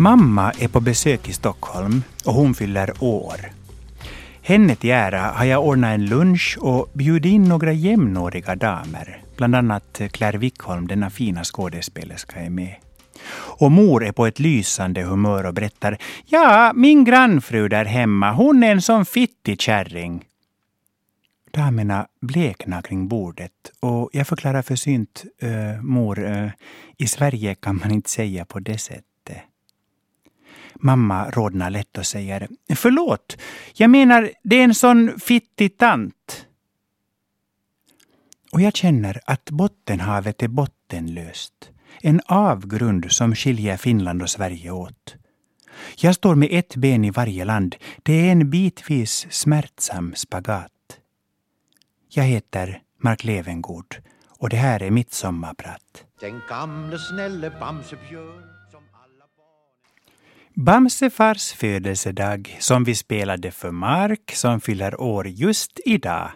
Mamma är på besök i Stockholm och hon fyller år. Henne till ära har jag ordnat en lunch och bjudit in några jämnåriga damer. Bland annat Claire Wickholm, denna fina skådespelerska, är med. Och mor är på ett lysande humör och berättar Ja, min grannfru där hemma, hon är en sån fittig kärring. Damerna bleknar kring bordet och jag förklarar försynt, äh, eh, mor, äh, i Sverige kan man inte säga på det sättet. Mamma rodnar lätt och säger Förlåt, jag menar det är en sån fittig tant. Och jag känner att Bottenhavet är bottenlöst. En avgrund som skiljer Finland och Sverige åt. Jag står med ett ben i varje land. Det är en bitvis smärtsam spagat. Jag heter Mark Levengård och det här är mitt sommarprat. Den gamle snälle Bamsebjörn Bamsefars födelsedag som vi spelade för Mark som fyller år just idag.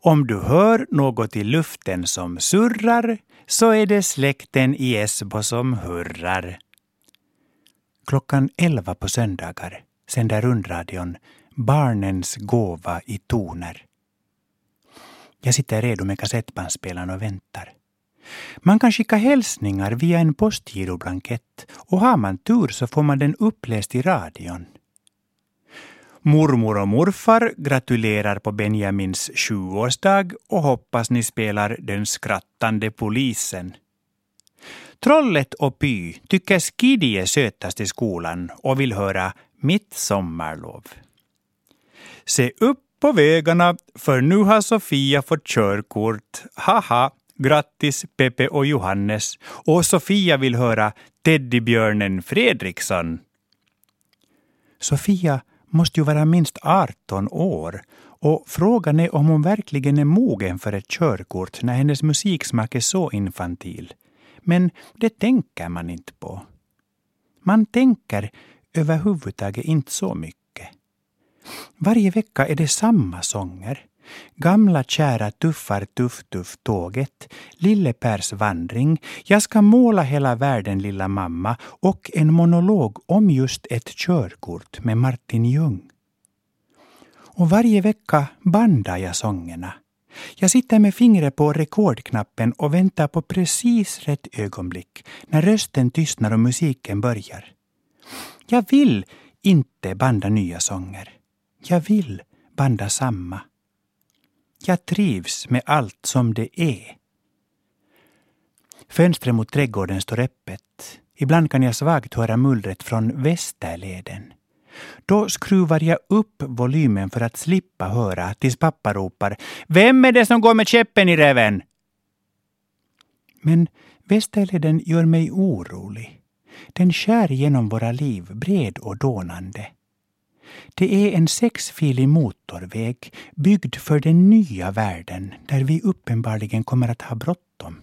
Om du hör något i luften som surrar så är det släkten i Esbo som hurrar. Klockan elva på söndagar sänder rundradion Barnens gåva i toner. Jag sitter redo med kassettbandspelaren och väntar. Man kan skicka hälsningar via en postgiroblankett och har man tur så får man den uppläst i radion. Mormor och morfar gratulerar på Benjamins sjuårsdag och hoppas ni spelar Den skrattande polisen. Trollet och Py tycker Skiddy är sötast i skolan och vill höra Mitt sommarlov. Se upp på vägarna, för nu har Sofia fått körkort. Haha! Grattis Pepe och Johannes. Och Sofia vill höra Teddybjörnen Fredriksson. Sofia måste ju vara minst 18 år och frågan är om hon verkligen är mogen för ett körkort när hennes musiksmak är så infantil. Men det tänker man inte på. Man tänker överhuvudtaget inte så mycket. Varje vecka är det samma sånger. Gamla kära tuffar tuff tuff tåget, Lille Pers vandring, Jag ska måla hela världen lilla mamma och en monolog om just ett körkort med Martin Ljung. Och varje vecka bandar jag sångerna. Jag sitter med fingret på rekordknappen och väntar på precis rätt ögonblick när rösten tystnar och musiken börjar. Jag vill inte banda nya sånger. Jag vill banda samma. Jag trivs med allt som det är. Fönstret mot trädgården står öppet. Ibland kan jag svagt höra mullret från Västerleden. Då skruvar jag upp volymen för att slippa höra tills pappa ropar Vem är det som går med käppen i räven? Men Västerleden gör mig orolig. Den skär genom våra liv bred och dånande. Det är en sexfilig motorväg byggd för den nya världen där vi uppenbarligen kommer att ha bråttom.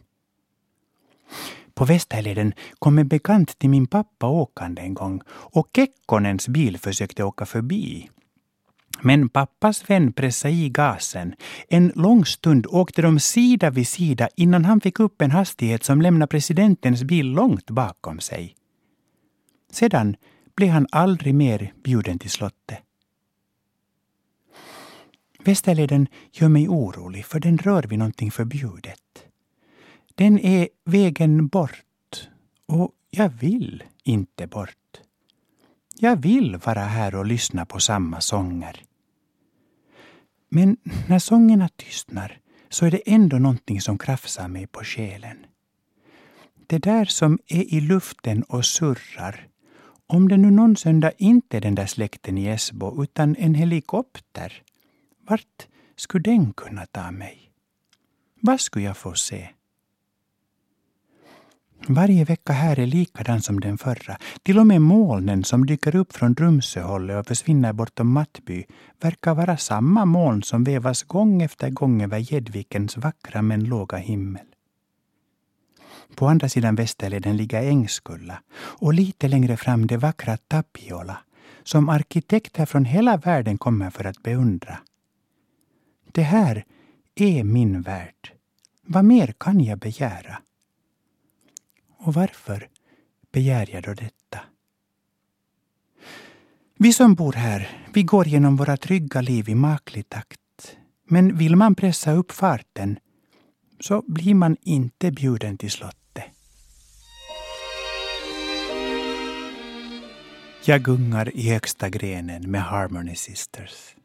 På Västerleden kom en bekant till min pappa åkande en gång och Kekkonens bil försökte åka förbi. Men pappas vän pressade i gasen. En lång stund åkte de sida vid sida innan han fick upp en hastighet som lämnade presidentens bil långt bakom sig. Sedan blev han aldrig mer bjuden till slottet. Västerleden gör mig orolig för den rör vid någonting förbjudet. Den är vägen bort och jag vill inte bort. Jag vill vara här och lyssna på samma sånger. Men när sångerna tystnar så är det ändå någonting som krafsar mig på själen. Det där som är i luften och surrar om det nu någon söndag inte är den där släkten i Esbo utan en helikopter, vart skulle den kunna ta mig? Vad skulle jag få se? Varje vecka här är likadan som den förra. Till och med molnen som dyker upp från Drumsöhållet och försvinner bortom Mattby verkar vara samma moln som vevas gång efter gång över Gäddvikens vackra men låga himmel. På andra sidan Västerleden ligger Ängskulla och lite längre fram det vackra Tapiola som arkitekter från hela världen kommer för att beundra. Det här är min värld. Vad mer kan jag begära? Och varför begär jag då detta? Vi som bor här, vi går genom våra trygga liv i maklig takt. Men vill man pressa upp farten så blir man inte bjuden till slottet. Jag gungar i högsta grenen med Harmony Sisters.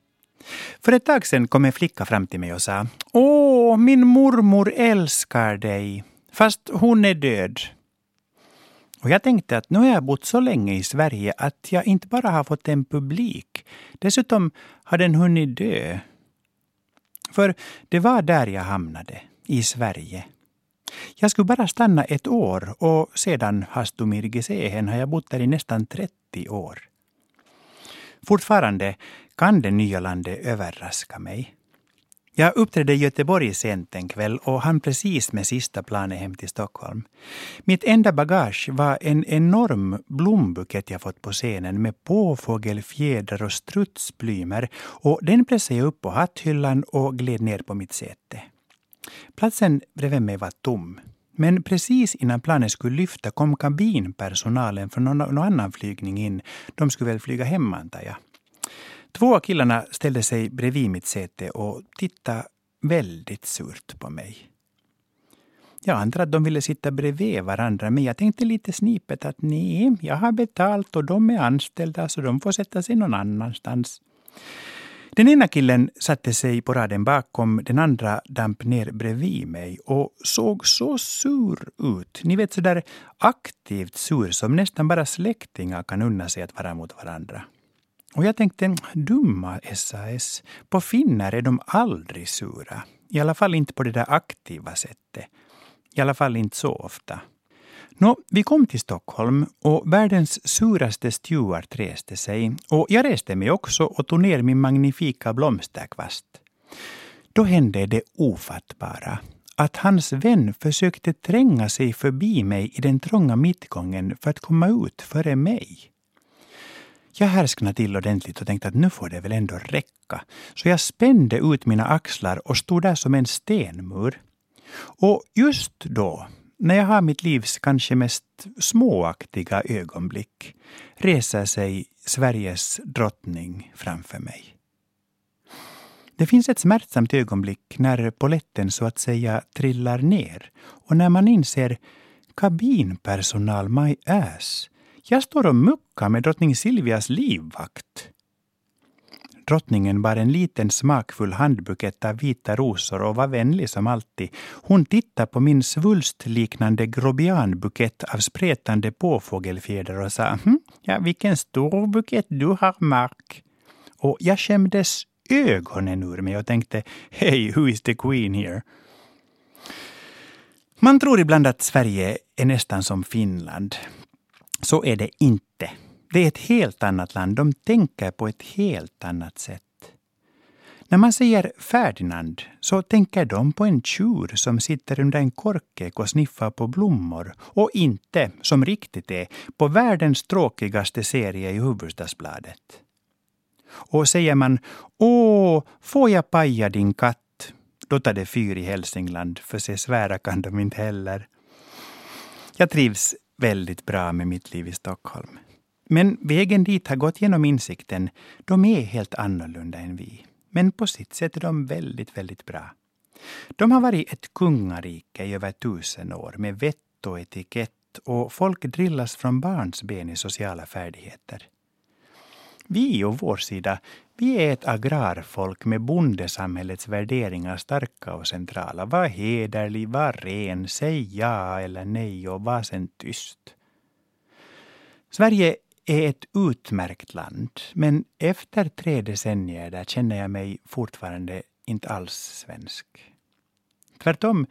För ett tag sedan kom en flicka fram till mig och sa Åh, min mormor älskar dig, fast hon är död. Och jag tänkte att nu har jag bott så länge i Sverige att jag inte bara har fått en publik, dessutom har den hunnit dö. För det var där jag hamnade, i Sverige. Jag skulle bara stanna ett år och sedan Hastumirgisehen har jag bott där i nästan 30 år. Fortfarande kan det nya landet överraska mig. Jag uppträdde i Göteborg sent en kväll och hann precis med sista planet hem till Stockholm. Mitt enda bagage var en enorm blombukett jag fått på scenen med påfågelfjädrar och strutsplymer och den pressade jag upp på hatthyllan och gled ner på mitt säte. Platsen bredvid mig var tom. Men precis innan planet skulle lyfta kom kabinpersonalen från någon, annan flygning in. De skulle väl flyga hem antar jag. Två av killarna ställde sig bredvid mitt säte och tittade väldigt surt på mig. Jag antar att de ville sitta bredvid varandra, men jag tänkte lite snipet att nej, jag har betalt och de är anställda så de får sätta sig någon annanstans. Den ena killen satte sig på raden bakom, den andra damp ner bredvid mig och såg så sur ut. Ni vet sådär aktivt sur som nästan bara släktingar kan unna sig att vara mot varandra. Och jag tänkte, dumma SAS, på finnar är de aldrig sura. I alla fall inte på det där aktiva sättet. I alla fall inte så ofta. Nå, vi kom till Stockholm och världens suraste steward reste sig och jag reste mig också och tog ner min magnifika blomsterkvast. Då hände det ofattbara att hans vän försökte tränga sig förbi mig i den trånga mittgången för att komma ut före mig. Jag härsknade till ordentligt och tänkte att nu får det väl ändå räcka. Så jag spände ut mina axlar och stod där som en stenmur. Och just då när jag har mitt livs kanske mest småaktiga ögonblick reser sig Sveriges drottning framför mig. Det finns ett smärtsamt ögonblick när poletten så att säga trillar ner och när man inser kabinpersonal my ass. Jag står och muckar med drottning Silvias livvakt. Drottningen bar en liten smakfull handbukett av vita rosor och var vänlig som alltid. Hon tittade på min svulstliknande grobianbukett av spretande påfågelfjäder och sa hm, ja, vilken stor bukett du har, Mark. Och jag skämdes ögonen ur mig och tänkte hej, who is the queen here? Man tror ibland att Sverige är nästan som Finland. Så är det inte. Det är ett helt annat land. De tänker på ett helt annat sätt. När man säger Ferdinand så tänker de på en tjur som sitter under en korkek och sniffar på blommor och inte, som riktigt är, på världens tråkigaste serie i Hufvudstadsbladet. Och säger man ”Åh, får jag paja din katt?” då tar det fyr i Hälsingland, för se svära kan de inte heller. Jag trivs väldigt bra med mitt liv i Stockholm. Men vägen dit har gått genom insikten. De är helt annorlunda än vi. Men på sitt sätt är de väldigt, väldigt bra. De har varit ett kungarike i över tusen år med vett och etikett och folk drillas från barnsben i sociala färdigheter. Vi och vår sida, vi är ett agrarfolk med bondesamhällets värderingar starka och centrala. Var hederlig, var ren, säg ja eller nej och var sen tyst. Sverige är ett utmärkt land, men efter tre decennier där känner jag mig fortfarande inte alls svensk. Tvärtom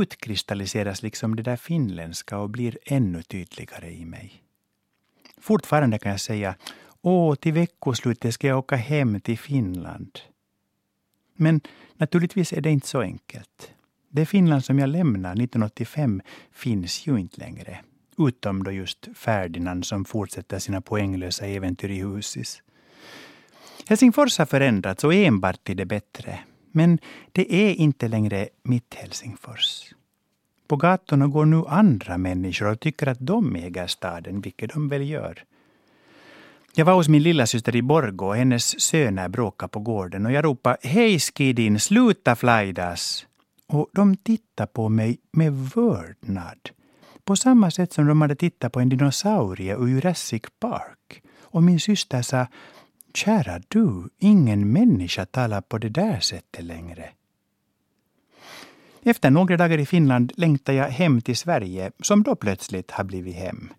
utkristalliseras liksom det där finländska och blir ännu tydligare i mig. Fortfarande kan jag säga Åh, till veckoslutet ska jag åka hem till Finland. Men naturligtvis är det inte så enkelt. Det Finland som jag lämnar 1985 finns ju inte längre. Utom då just Ferdinand som fortsätter sina poänglösa äventyr i Husis. Helsingfors har förändrats och enbart till det bättre. Men det är inte längre mitt Helsingfors. På gatorna går nu andra människor och tycker att de äger staden, vilket de väl gör. Jag var hos min lilla syster i Borgå och hennes söner bråkade på gården och jag ropade Hej skidin, sluta flajdas! Och de tittade på mig med vördnad. På samma sätt som de hade tittat på en dinosaurie ur Jurassic Park. Och min syster sa Kära du, ingen människa talar på det där sättet längre. Efter några dagar i Finland längtade jag hem till Sverige, som då plötsligt har blivit hem.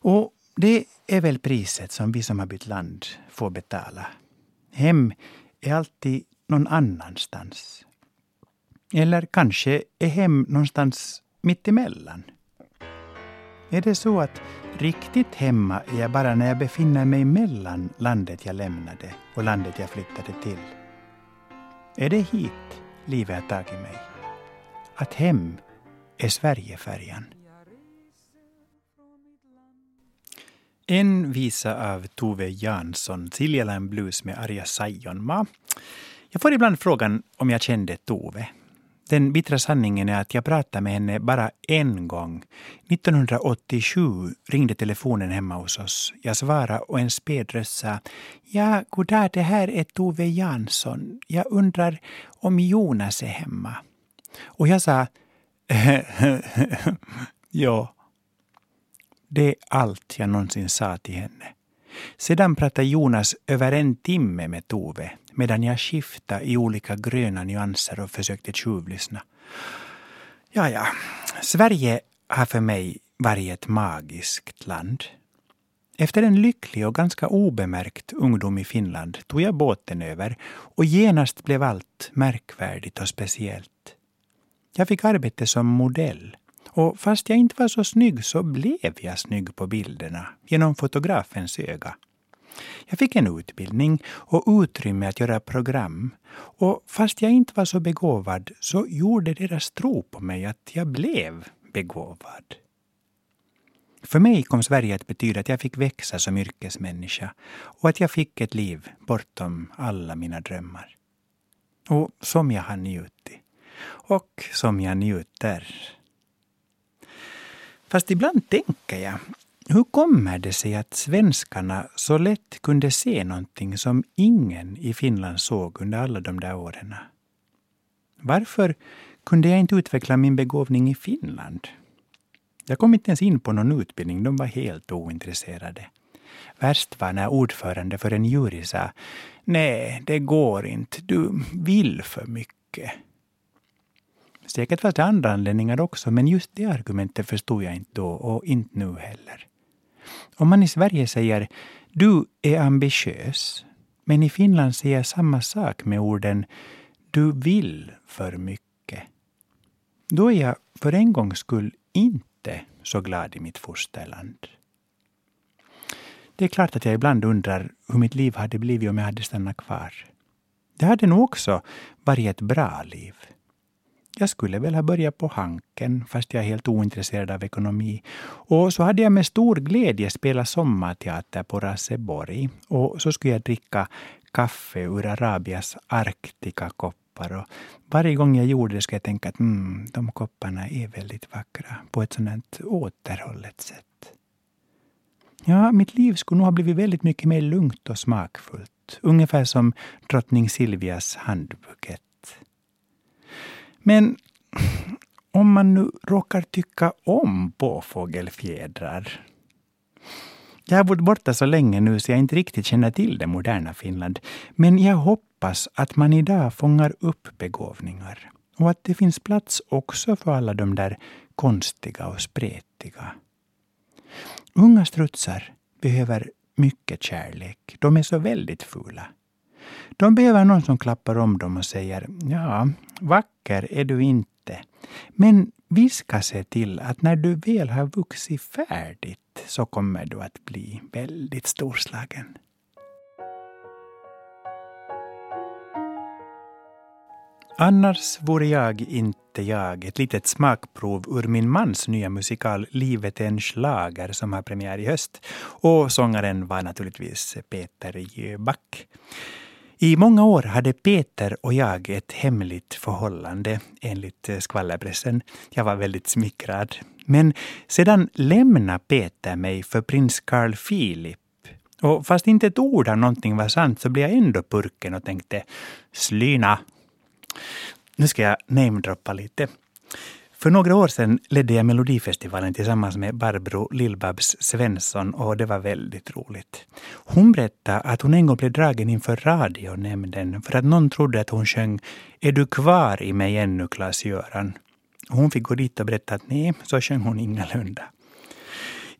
Och det är väl priset som vi som har bytt land får betala. Hem är alltid någon annanstans. Eller kanske är hem någonstans mittemellan. Är det så att riktigt hemma är jag bara när jag befinner mig mellan landet jag lämnade och landet jag flyttade till? Är det hit livet har tagit mig? Att hem är Sverigefärjan? En visa av Tove Jansson, Siljalan Blues med Arja Saijonmaa. Jag får ibland frågan om jag kände Tove. Den bittra sanningen är att jag pratade med henne bara en gång. 1987 ringde telefonen hemma hos oss. Jag svarade och en späd röst sa Ja, goddag, det här är Tove Jansson. Jag undrar om Jonas är hemma. Och jag sa Ja. Det är allt jag någonsin sa till henne. Sedan pratade Jonas över en timme med Tove medan jag skiftade i olika gröna nyanser och försökte tjuvlyssna. Ja, ja, Sverige har för mig varit ett magiskt land. Efter en lycklig och ganska obemärkt ungdom i Finland tog jag båten över och genast blev allt märkvärdigt och speciellt. Jag fick arbete som modell och fast jag inte var så snygg så blev jag snygg på bilderna genom fotografens öga. Jag fick en utbildning och utrymme att göra program. Och fast jag inte var så begåvad så gjorde deras tro på mig att jag blev begåvad. För mig kom Sverige att betyda att jag fick växa som yrkesmänniska och att jag fick ett liv bortom alla mina drömmar. Och som jag har njutit. Och som jag njuter. Fast ibland tänker jag hur kommer det sig att svenskarna så lätt kunde se någonting som ingen i Finland såg under alla de där åren? Varför kunde jag inte utveckla min begåvning i Finland? Jag kom inte ens in på någon utbildning, de var helt ointresserade. Värst var när ordförande för en jury sa Nej, det går inte, du vill för mycket. Säkert fanns det andra anledningar också, men just det argumentet förstod jag inte då och inte nu heller. Om man i Sverige säger du är ambitiös, men i Finland säger samma sak med orden du vill för mycket. Då är jag för en gångs skull inte så glad i mitt fosterland. Det är klart att jag ibland undrar hur mitt liv hade blivit om jag hade stannat kvar. Det hade nog också varit ett bra liv. Jag skulle väl ha börjat på Hanken, fast jag är helt ointresserad av ekonomi. Och så hade jag med stor glädje spelat sommarteater på Raseborg. Och så skulle jag dricka kaffe ur Arabias Arktika-koppar. Och varje gång jag gjorde det skulle jag tänka att mm, de kopparna är väldigt vackra på ett sådant återhållet sätt. Ja, mitt liv skulle nog ha blivit väldigt mycket mer lugnt och smakfullt. Ungefär som drottning Silvias handbukett. Men om man nu råkar tycka om påfågelfjädrar. Jag har bott borta så länge nu så jag inte riktigt känner till det moderna Finland. Men jag hoppas att man idag fångar upp begåvningar. Och att det finns plats också för alla de där konstiga och spretiga. Unga strutsar behöver mycket kärlek. De är så väldigt fula. De behöver någon som klappar om dem och säger ja, vacker är du inte. Men vi ska se till att när du väl har vuxit färdigt så kommer du att bli väldigt storslagen. Annars vore jag inte jag. Ett litet smakprov ur min mans nya musikal Livet är en slager som har premiär i höst. Och sångaren var naturligtvis Peter Jöback. I många år hade Peter och jag ett hemligt förhållande, enligt eh, skvallerpressen. Jag var väldigt smickrad. Men sedan lämnade Peter mig för prins Carl Philip Och fast inte ett ord av någonting var sant så blev jag ändå purken och tänkte slyna. Nu ska jag namedroppa lite. För några år sedan ledde jag Melodifestivalen tillsammans med Barbro Lillbabs Svensson och det var väldigt roligt. Hon berättade att hon en gång blev dragen inför radionämnden för att någon trodde att hon sjöng Är du kvar i mig ännu, Klas-Göran? Hon fick gå dit och berätta att nej, så sjöng hon ingalunda.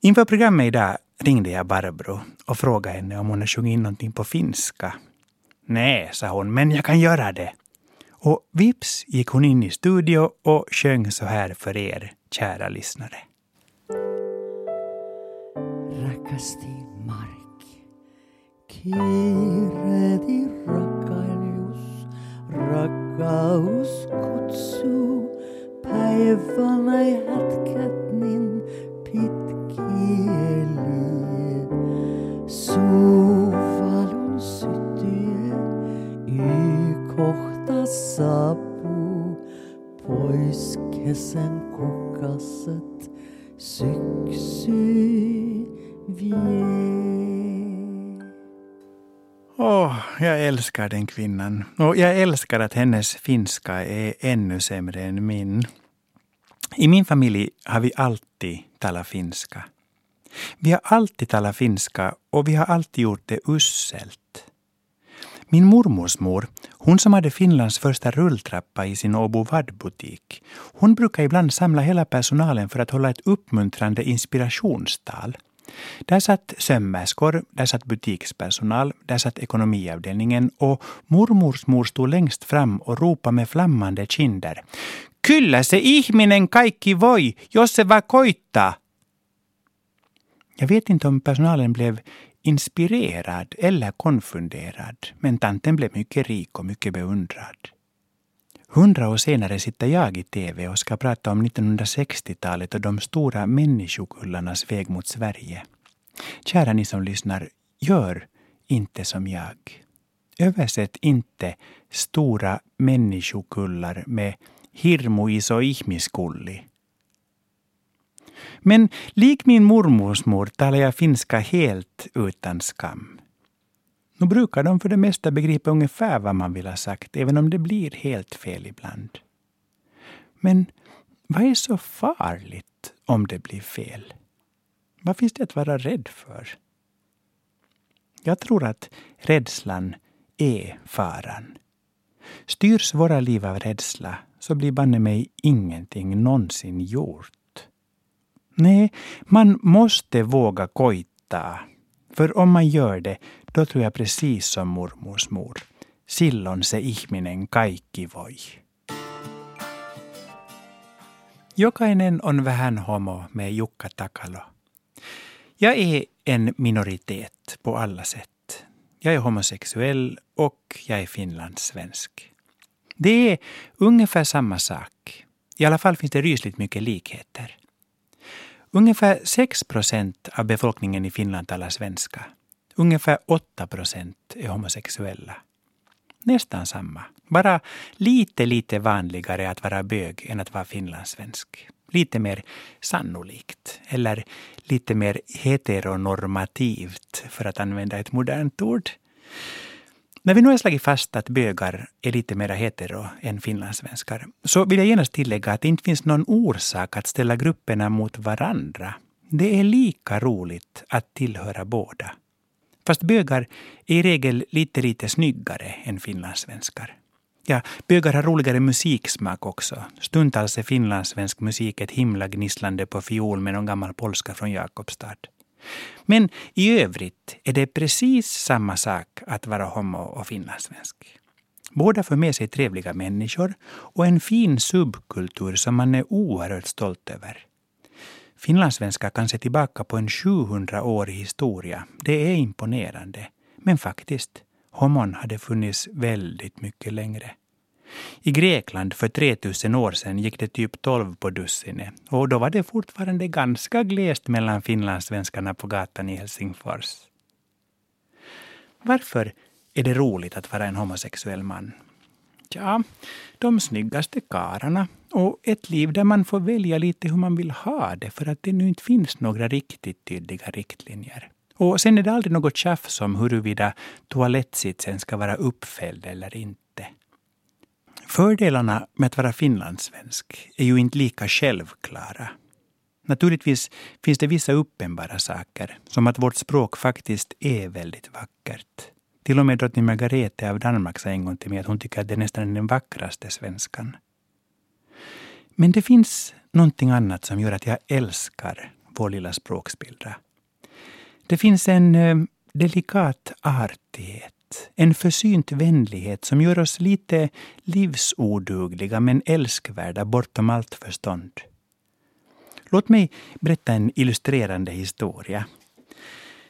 Inför programmet idag ringde jag Barbro och frågade henne om hon hade sjungit in någonting på finska. Nej, sa hon, men jag kan göra det. Och vips gick hon in i studio och sjöng så här för er, kära lyssnare. Rakasti Mark, kiiredi rakkailius, rakkaus kutsuu, päivänä jätkät niin pitkieli. Suu pois kesän syksy vie. Åh, jag älskar den kvinnan. Och jag älskar att hennes finska är ännu sämre än min. I min familj har vi alltid talat finska. Vi har alltid talat finska och vi har alltid gjort det uselt. Min mormors mor, hon som hade Finlands första rulltrappa i sin Åbo butik hon brukar ibland samla hela personalen för att hålla ett uppmuntrande inspirationstal. Där satt sömmerskor, där satt butikspersonal, där satt ekonomiavdelningen och mormors mor stod längst fram och ropade med flammande kinder. Kyllä se ihminen kaikki voi, jos se vaan koittaa. Jag vet inte om personalen blev inspirerad eller konfunderad, men tanten blev mycket rik och mycket beundrad. Hundra år senare sitter jag i TV och ska prata om 1960-talet och de stora människokullarnas väg mot Sverige. Kära ni som lyssnar, gör inte som jag. Översätt inte stora människokullar med hirmuiso ihmiskulli. Men lik min mormors mor talar jag finska helt utan skam. Nu brukar de för det mesta begripa ungefär vad man vill ha sagt, även om det blir helt fel ibland. Men vad är så farligt om det blir fel? Vad finns det att vara rädd för? Jag tror att rädslan är faran. Styrs våra liv av rädsla så blir banne mig ingenting någonsin gjort. Nej, man måste våga kojta. För om man gör det, då tror jag precis som mormors mor. Silloin se ihminen kaikki voi. Jokainen on vähän homo med Jukka Takalo. Jag är en minoritet på alla sätt. Jag är homosexuell och jag är finlandssvensk. Det är ungefär samma sak. I alla fall finns det rysligt mycket likheter. Ungefär 6 procent av befolkningen i Finland talar svenska. Ungefär 8 procent är homosexuella. Nästan samma. Bara lite, lite vanligare att vara bög än att vara finlandssvensk. Lite mer sannolikt. Eller lite mer heteronormativt, för att använda ett modernt ord. När vi nu har slagit fast att bögar är lite mer hetero än finlandssvenskar, så vill jag genast tillägga att det inte finns någon orsak att ställa grupperna mot varandra. Det är lika roligt att tillhöra båda. Fast bögar är i regel lite, lite snyggare än finlandssvenskar. Ja, bögar har roligare musiksmak också. Stundtals är finlandssvensk musik ett himla gnisslande på fiol med någon gammal polska från Jakobstad. Men i övrigt är det precis samma sak att vara homo och finlandssvensk. Båda för med sig trevliga människor och en fin subkultur som man är oerhört stolt över. Finlandssvenskar kan se tillbaka på en 700-årig historia. Det är imponerande. Men faktiskt, homon hade funnits väldigt mycket längre. I Grekland för 3000 år sedan gick det typ 12 på dussinet och då var det fortfarande ganska glest mellan finlandssvenskarna på gatan i Helsingfors. Varför är det roligt att vara en homosexuell man? Ja, de snyggaste kararna och ett liv där man får välja lite hur man vill ha det för att det nu inte finns några riktigt tydliga riktlinjer. Och sen är det aldrig något tjafs om huruvida toalettsitsen ska vara uppfälld eller inte. Fördelarna med att vara finlandssvensk är ju inte lika självklara. Naturligtvis finns det vissa uppenbara saker, som att vårt språk faktiskt är väldigt vackert. Till och med drottning Margarete av Danmark sa en gång till mig att hon tycker att det nästan är den vackraste svenskan. Men det finns någonting annat som gör att jag älskar vår lilla språkspillra. Det finns en eh, delikat artighet, en försynt vänlighet som gör oss lite livsodugliga men älskvärda bortom allt förstånd. Låt mig berätta en illustrerande historia.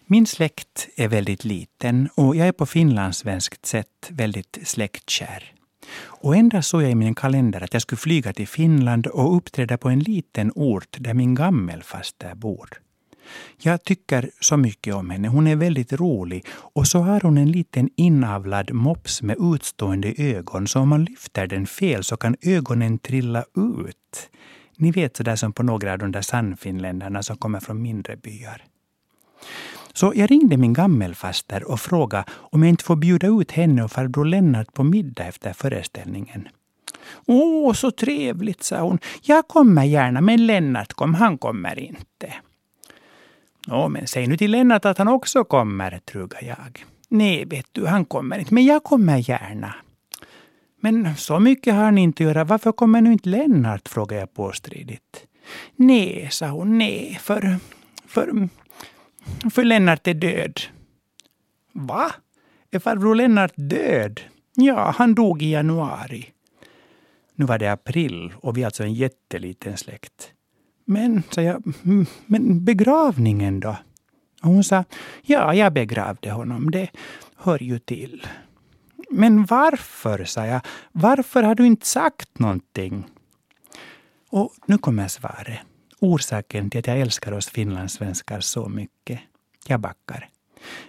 Min släkt är väldigt liten och jag är på finlandssvenskt sätt väldigt släktkär. Och ändå såg jag i min kalender att jag skulle flyga till Finland och uppträda på en liten ort där min gammelfaster bor. Jag tycker så mycket om henne. Hon är väldigt rolig. Och så har hon en liten inavlad mops med utstående ögon. Så om man lyfter den fel så kan ögonen trilla ut. Ni vet sådär som på några av de där sannfinländarna som kommer från mindre byar. Så jag ringde min gammelfaster och frågade om jag inte får bjuda ut henne och farbror Lennart på middag efter föreställningen. Åh, så trevligt, sa hon. Jag kommer gärna, men Lennart kom, han kommer inte. Nå, men säg nu till Lennart att han också kommer, trugar jag. Nej, vet du, han kommer inte, men jag kommer gärna. Men så mycket har ni inte att göra. Varför kommer nu inte Lennart? frågade jag påstridigt. Nej, sa hon, nej, för, för för Lennart är död. Va? Är farbror Lennart död? Ja, han dog i januari. Nu var det april och vi är alltså en jätteliten släkt. Men, sa jag, mm, men begravningen då? Och hon sa, ja, jag begravde honom. Det hör ju till. Men varför, sa jag. Varför har du inte sagt någonting? Och nu kommer svaret orsaken till att jag älskar oss finlandssvenskar så mycket. Jag backar.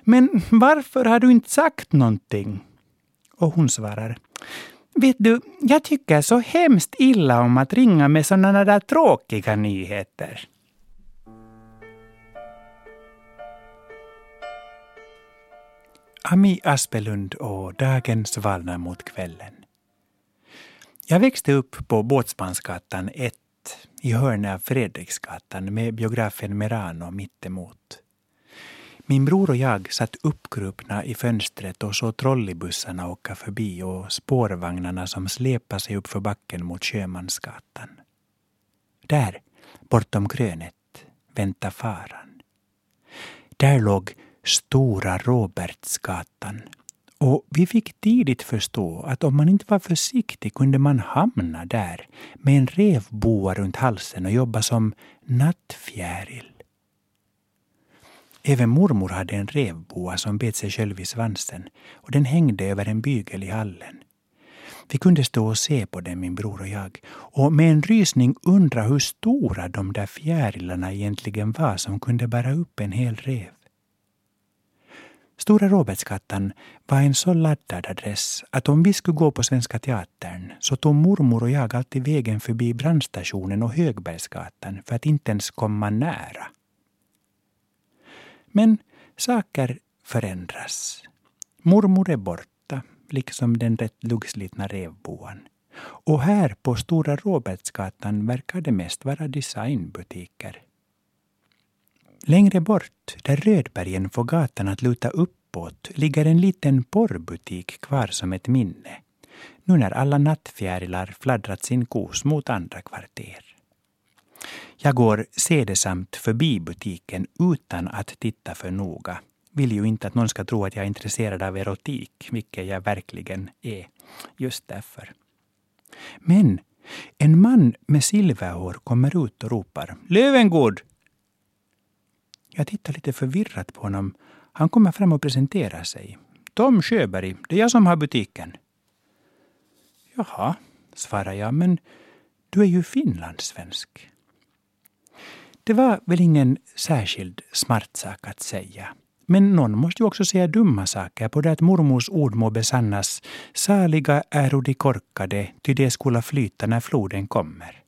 Men varför har du inte sagt någonting? Och hon svarar. Vet du, jag tycker så hemskt illa om att ringa med sådana där tråkiga nyheter. Ami Aspelund och Dagen svalnar mot kvällen. Jag växte upp på Båtsmansgatan 1 i hörnet av Fredriksgatan med biografen Merano mittemot. Min bror och jag satt uppkrupna i fönstret och såg trolleybussarna åka förbi och spårvagnarna som släpade sig upp för backen mot Sjömansgatan. Där, bortom krönet, väntade faran. Där låg Stora Robertsgatan och vi fick tidigt förstå att om man inte var försiktig kunde man hamna där med en revboa runt halsen och jobba som nattfjäril. Även mormor hade en revboa som bet sig själv i svansen och den hängde över en bygel i hallen. Vi kunde stå och se på den, min bror och jag, och med en rysning undra hur stora de där fjärilarna egentligen var som kunde bära upp en hel rev. Stora Robertsgatan var en så laddad adress att om vi skulle gå på Svenska Teatern så tog mormor och jag alltid vägen förbi brandstationen och Högbergsgatan för att inte ens komma nära. Men saker förändras. Mormor är borta, liksom den rätt luggslitna revboan. Och här på Stora Robertsgatan verkar det mest vara designbutiker. Längre bort, där Rödbergen får gatan att luta uppåt, ligger en liten porrbutik kvar som ett minne. Nu när alla nattfjärilar fladdrat sin kos mot andra kvarter. Jag går sedesamt förbi butiken utan att titta för noga. Vill ju inte att någon ska tro att jag är intresserad av erotik, vilket jag verkligen är. Just därför. Men en man med silverhår kommer ut och ropar Lövengood! Jag tittar lite förvirrat på honom. Han kommer fram och presenterar sig. Tom Sjöberg, det är jag som har butiken. Jaha, svarar jag, men du är ju finlandssvensk. Det var väl ingen särskild smart sak att säga. Men någon måste ju också säga dumma saker på det att mormors ord må besannas. Saliga äro de korkade, ty de skola flyta när floden kommer.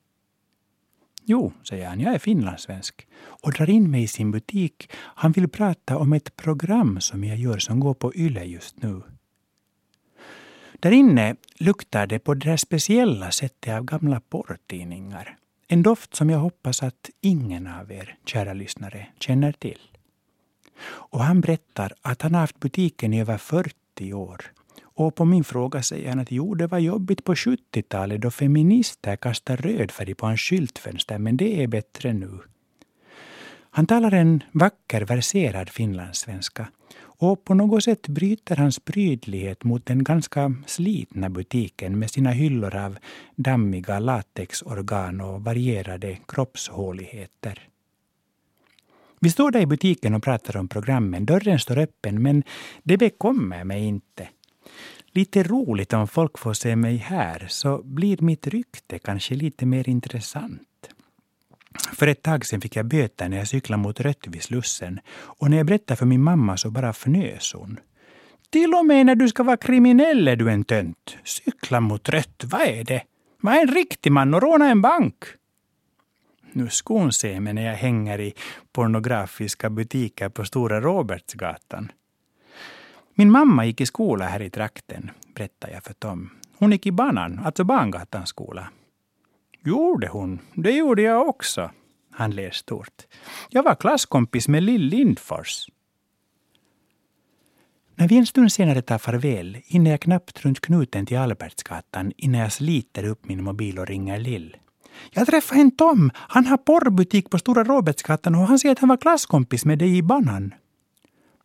Jo, säger han, jag är finlandssvensk och drar in mig i sin butik. Han vill prata om ett program som jag gör som går på YLE just nu. Där inne luktar det på det där speciella sättet av gamla porrtidningar. En doft som jag hoppas att ingen av er, kära lyssnare, känner till. Och han berättar att han har haft butiken i över 40 år. Och på min fråga säger han att jo, det var jobbigt på 70-talet då feminister kastade röd färg på hans skyltfönster, men det är bättre nu. Han talar en vacker verserad finlandssvenska och på något sätt bryter hans prydlighet mot den ganska slitna butiken med sina hyllor av dammiga latexorgan och varierade kroppshåligheter. Vi står där i butiken och pratar om programmen. Dörren står öppen, men det bekommer mig inte. Lite roligt om folk får se mig här, så blir mitt rykte kanske lite mer intressant. För ett tag sedan fick jag böter när jag cyklade mot rött vid Slussen. Och när jag berättade för min mamma så bara fnös hon. Till och med när du ska vara kriminell är du en tönt. Cykla mot rött, vad är det? Vad är en riktig man och råna en bank? Nu skon se mig när jag hänger i pornografiska butiker på Stora Robertsgatan. Min mamma gick i skola här i trakten, berättade jag för Tom. Hon gick i Banan, alltså Bangatans skola. Gjorde hon? Det gjorde jag också. Han ler stort. Jag var klasskompis med Lill Lindfors. När vi en stund senare tar farväl hinner jag knappt runt knuten till Albertsgatan innan jag sliter upp min mobil och ringer Lill. Jag träffade en Tom. Han har porrbutik på Stora Robertsgatan och han säger att han var klasskompis med dig i banan.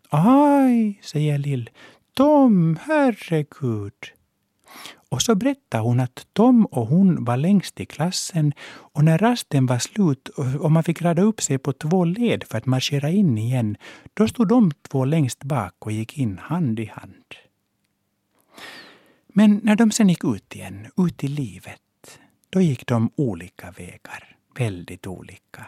Aj, säger Lill. Tom, herregud. Och så berättade hon att Tom och hon var längst i klassen och när rasten var slut och man fick rada upp sig på två led för att marschera in igen, då stod de två längst bak och gick in hand i hand. Men när de sen gick ut igen, ut i livet, då gick de olika vägar. Väldigt olika.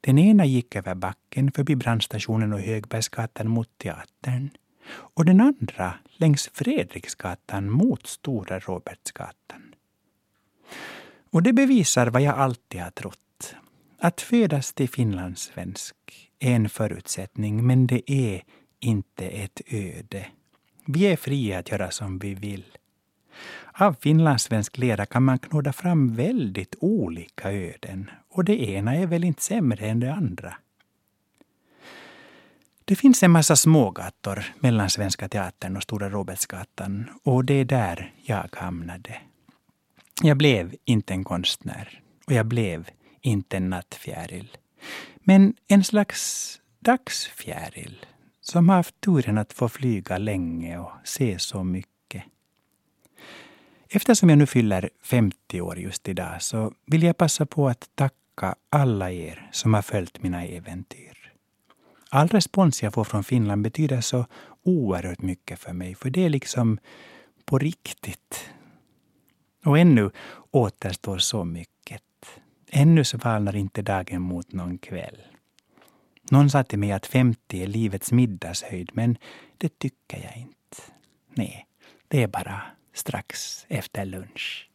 Den ena gick över backen förbi brandstationen och Högbergsgatan mot teatern och den andra längs Fredriksgatan mot Stora Robertsgatan. Och det bevisar vad jag alltid har trott. Att födas till finlandssvensk är en förutsättning, men det är inte ett öde. Vi är fria att göra som vi vill. Av finlandssvensk lera kan man knåda fram väldigt olika öden och det ena är väl inte sämre än det andra. Det finns en massa smågator mellan Svenska Teatern och Stora Robertsgatan och det är där jag hamnade. Jag blev inte en konstnär och jag blev inte en nattfjäril. Men en slags dagsfjäril som har haft turen att få flyga länge och se så mycket. Eftersom jag nu fyller 50 år just idag så vill jag passa på att tacka alla er som har följt mina äventyr. All respons jag får från Finland betyder så oerhört mycket för mig, för det är liksom på riktigt. Och ännu återstår så mycket. Ännu svalnar inte dagen mot någon kväll. Någon sa till mig att 50 är livets middagshöjd, men det tycker jag inte. Nej, det är bara strax efter lunch.